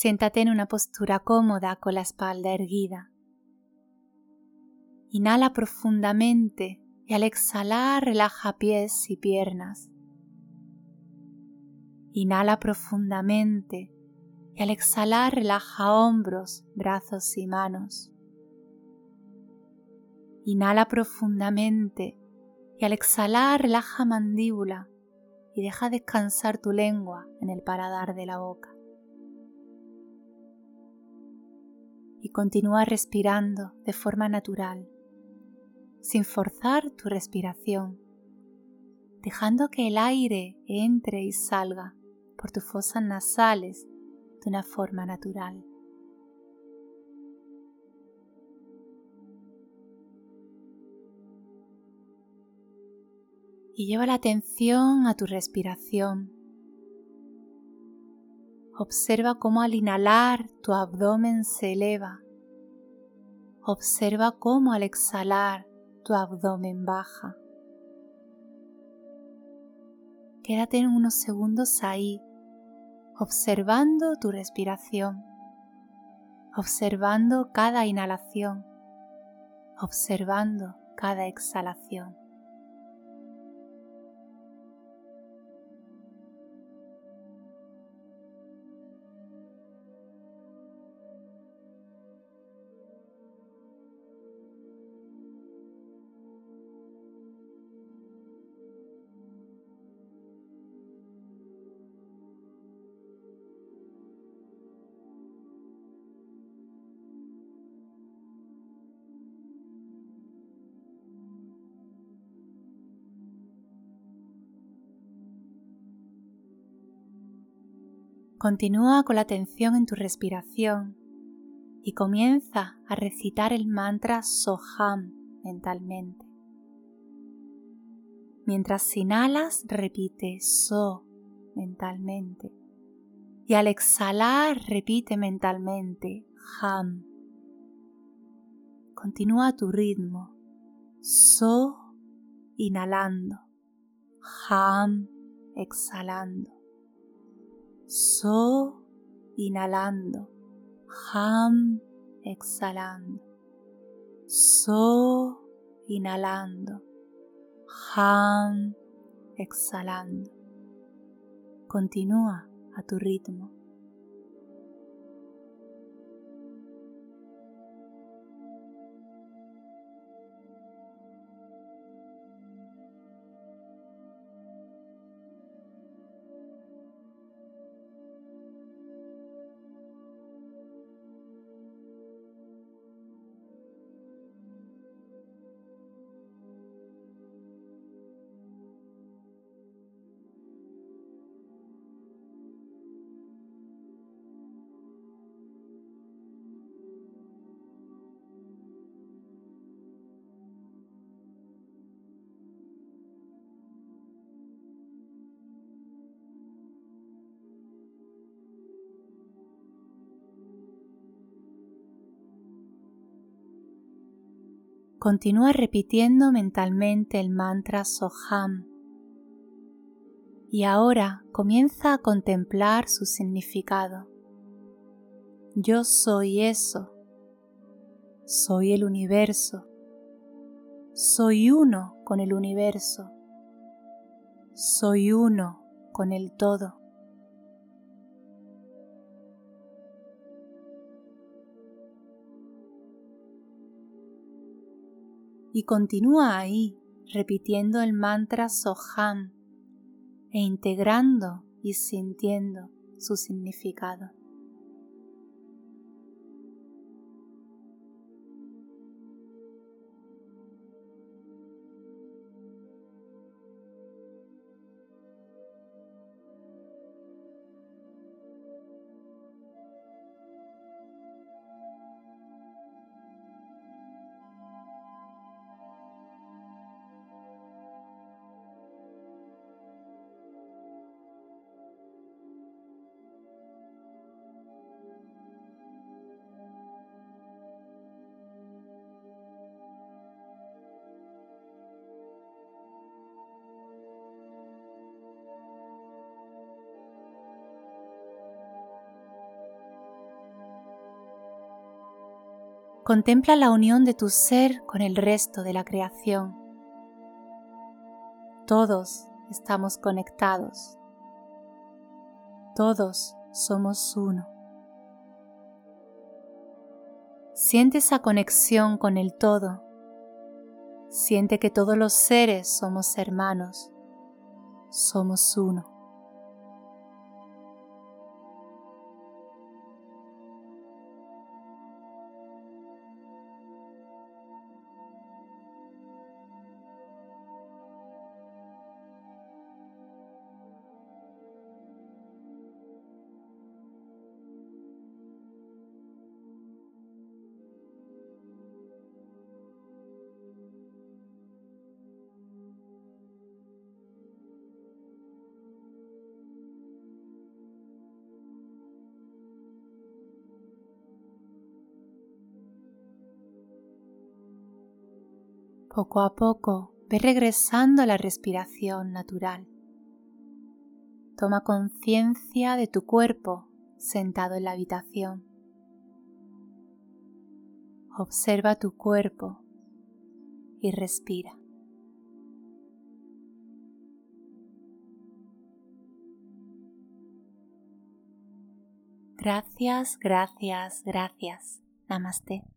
Siéntate en una postura cómoda con la espalda erguida. Inhala profundamente y al exhalar relaja pies y piernas. Inhala profundamente y al exhalar relaja hombros, brazos y manos. Inhala profundamente y al exhalar relaja mandíbula y deja descansar tu lengua en el paladar de la boca. Y continúa respirando de forma natural, sin forzar tu respiración, dejando que el aire entre y salga por tus fosas nasales de una forma natural. y lleva la atención a tu respiración. Observa cómo al inhalar tu abdomen se eleva. Observa cómo al exhalar tu abdomen baja. Quédate en unos segundos ahí, observando tu respiración, observando cada inhalación, observando cada exhalación. Continúa con la atención en tu respiración y comienza a recitar el mantra Soham mentalmente. Mientras inhalas, repite So mentalmente. Y al exhalar, repite mentalmente Ham. Continúa tu ritmo. So inhalando. Ham exhalando. So inhalando, Ham exhalando. So inhalando, Ham exhalando. Continúa a tu ritmo. Continúa repitiendo mentalmente el mantra Soham y ahora comienza a contemplar su significado. Yo soy eso, soy el universo, soy uno con el universo, soy uno con el todo. Y continúa ahí repitiendo el mantra Soham e integrando y sintiendo su significado. Contempla la unión de tu ser con el resto de la creación. Todos estamos conectados. Todos somos uno. Siente esa conexión con el todo. Siente que todos los seres somos hermanos. Somos uno. Poco a poco ve regresando a la respiración natural. Toma conciencia de tu cuerpo sentado en la habitación. Observa tu cuerpo y respira. Gracias, gracias, gracias. Namaste.